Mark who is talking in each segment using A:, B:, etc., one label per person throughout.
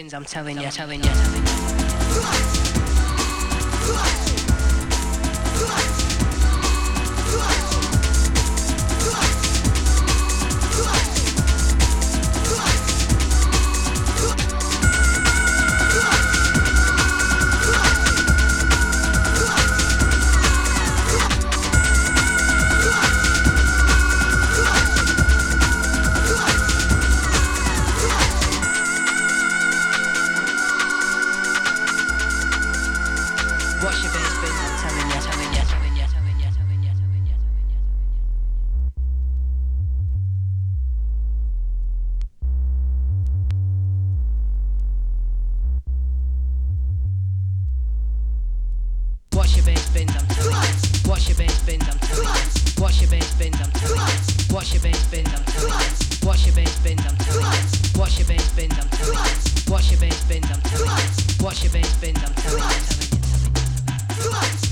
A: Bins, I'm telling you, telling you, telling you. bins, Watch your bins, bins, I'm telling. Watch your bins, bins, I'm telling. Watch your bins, bins, I'm telling. Watch your bins, bins, I'm telling. Watch your bins, bins, I'm telling. Watch your bins, bins, I'm telling. Watch your bins, bins, I'm telling you. Telling you, telling you.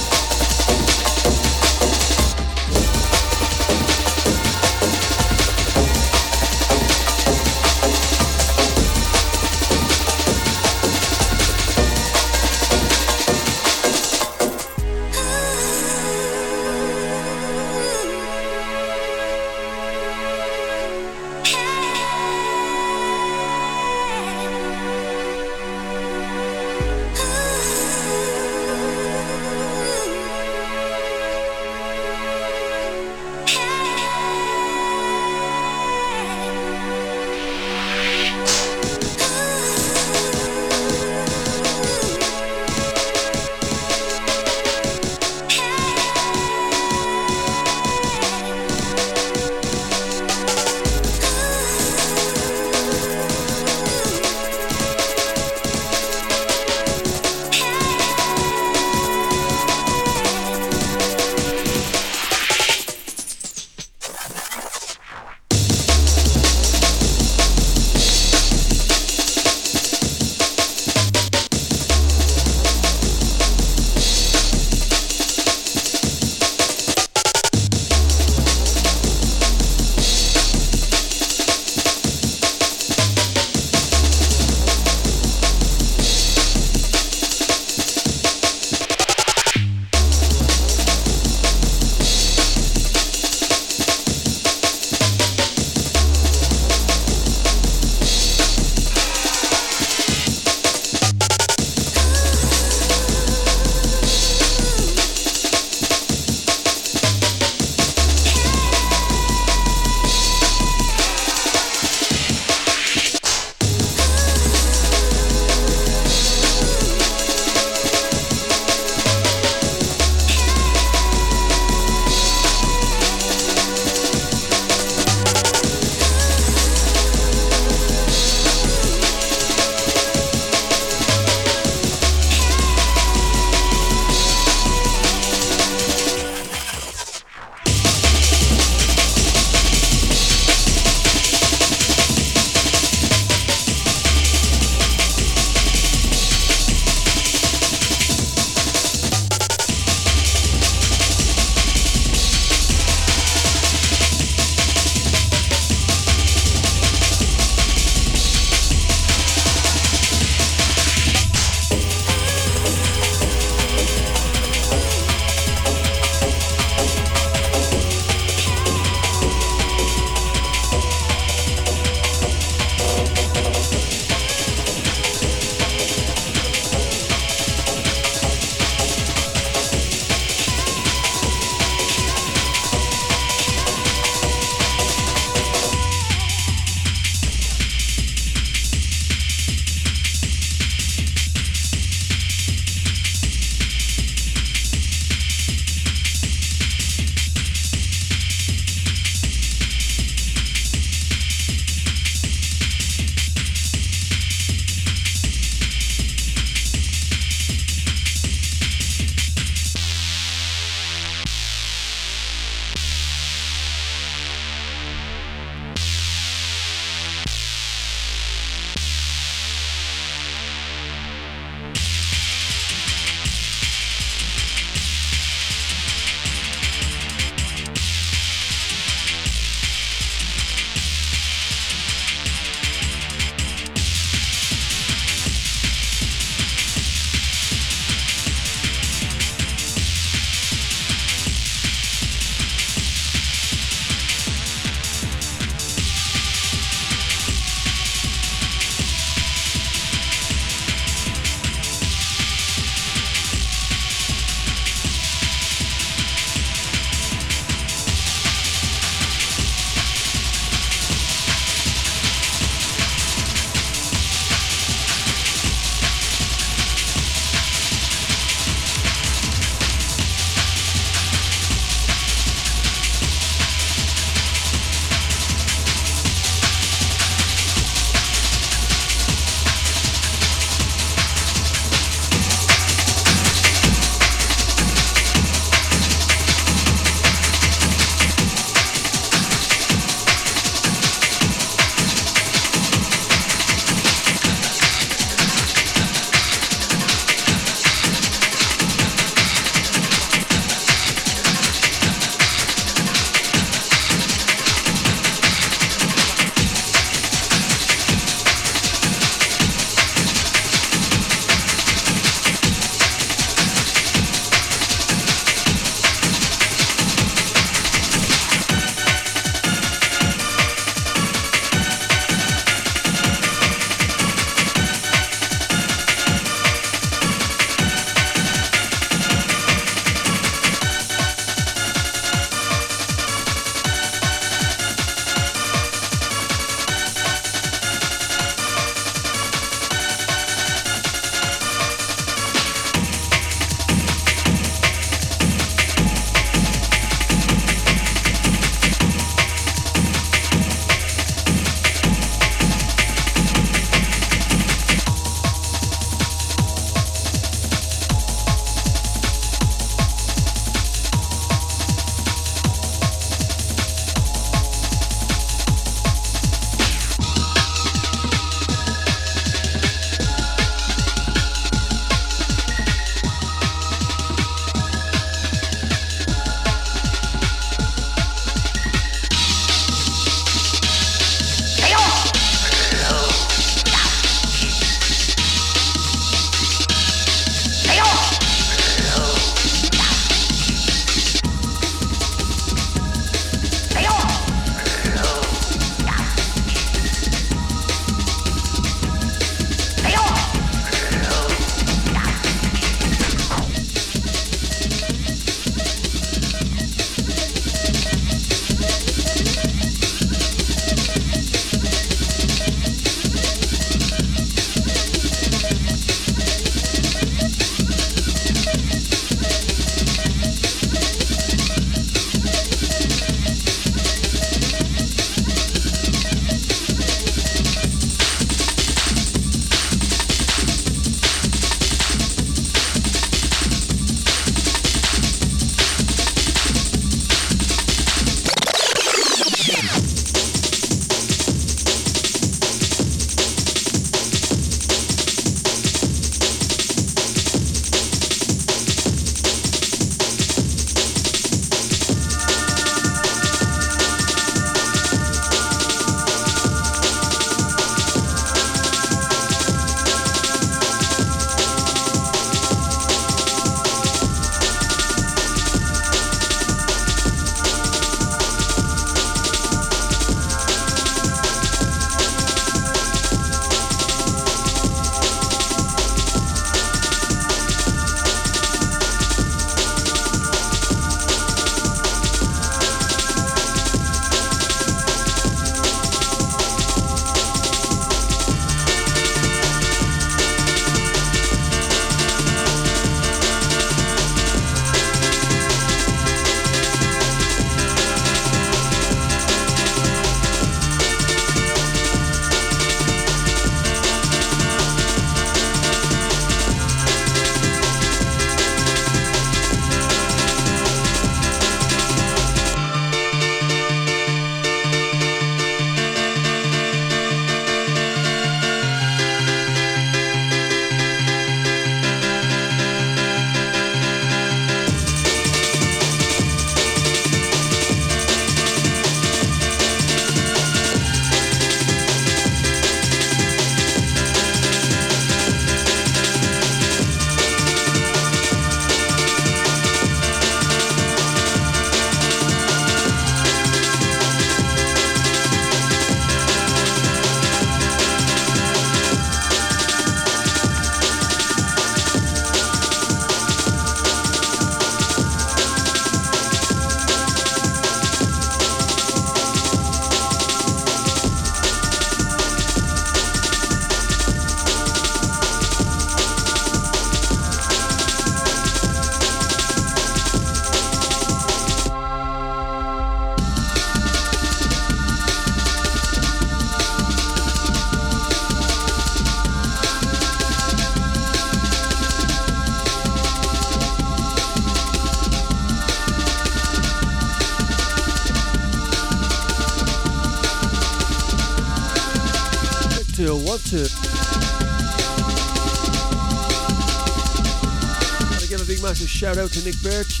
B: Shout out to Nick Birch.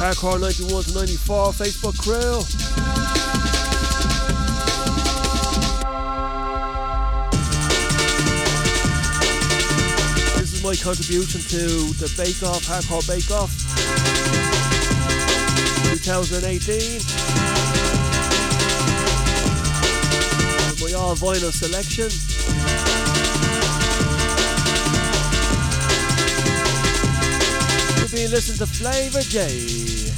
B: Hardcore 91 to 94 Facebook crew. This is my contribution to the Bake Off, Hardcore Bake Off 2018. My all vinyl selection. You've to Flavor J.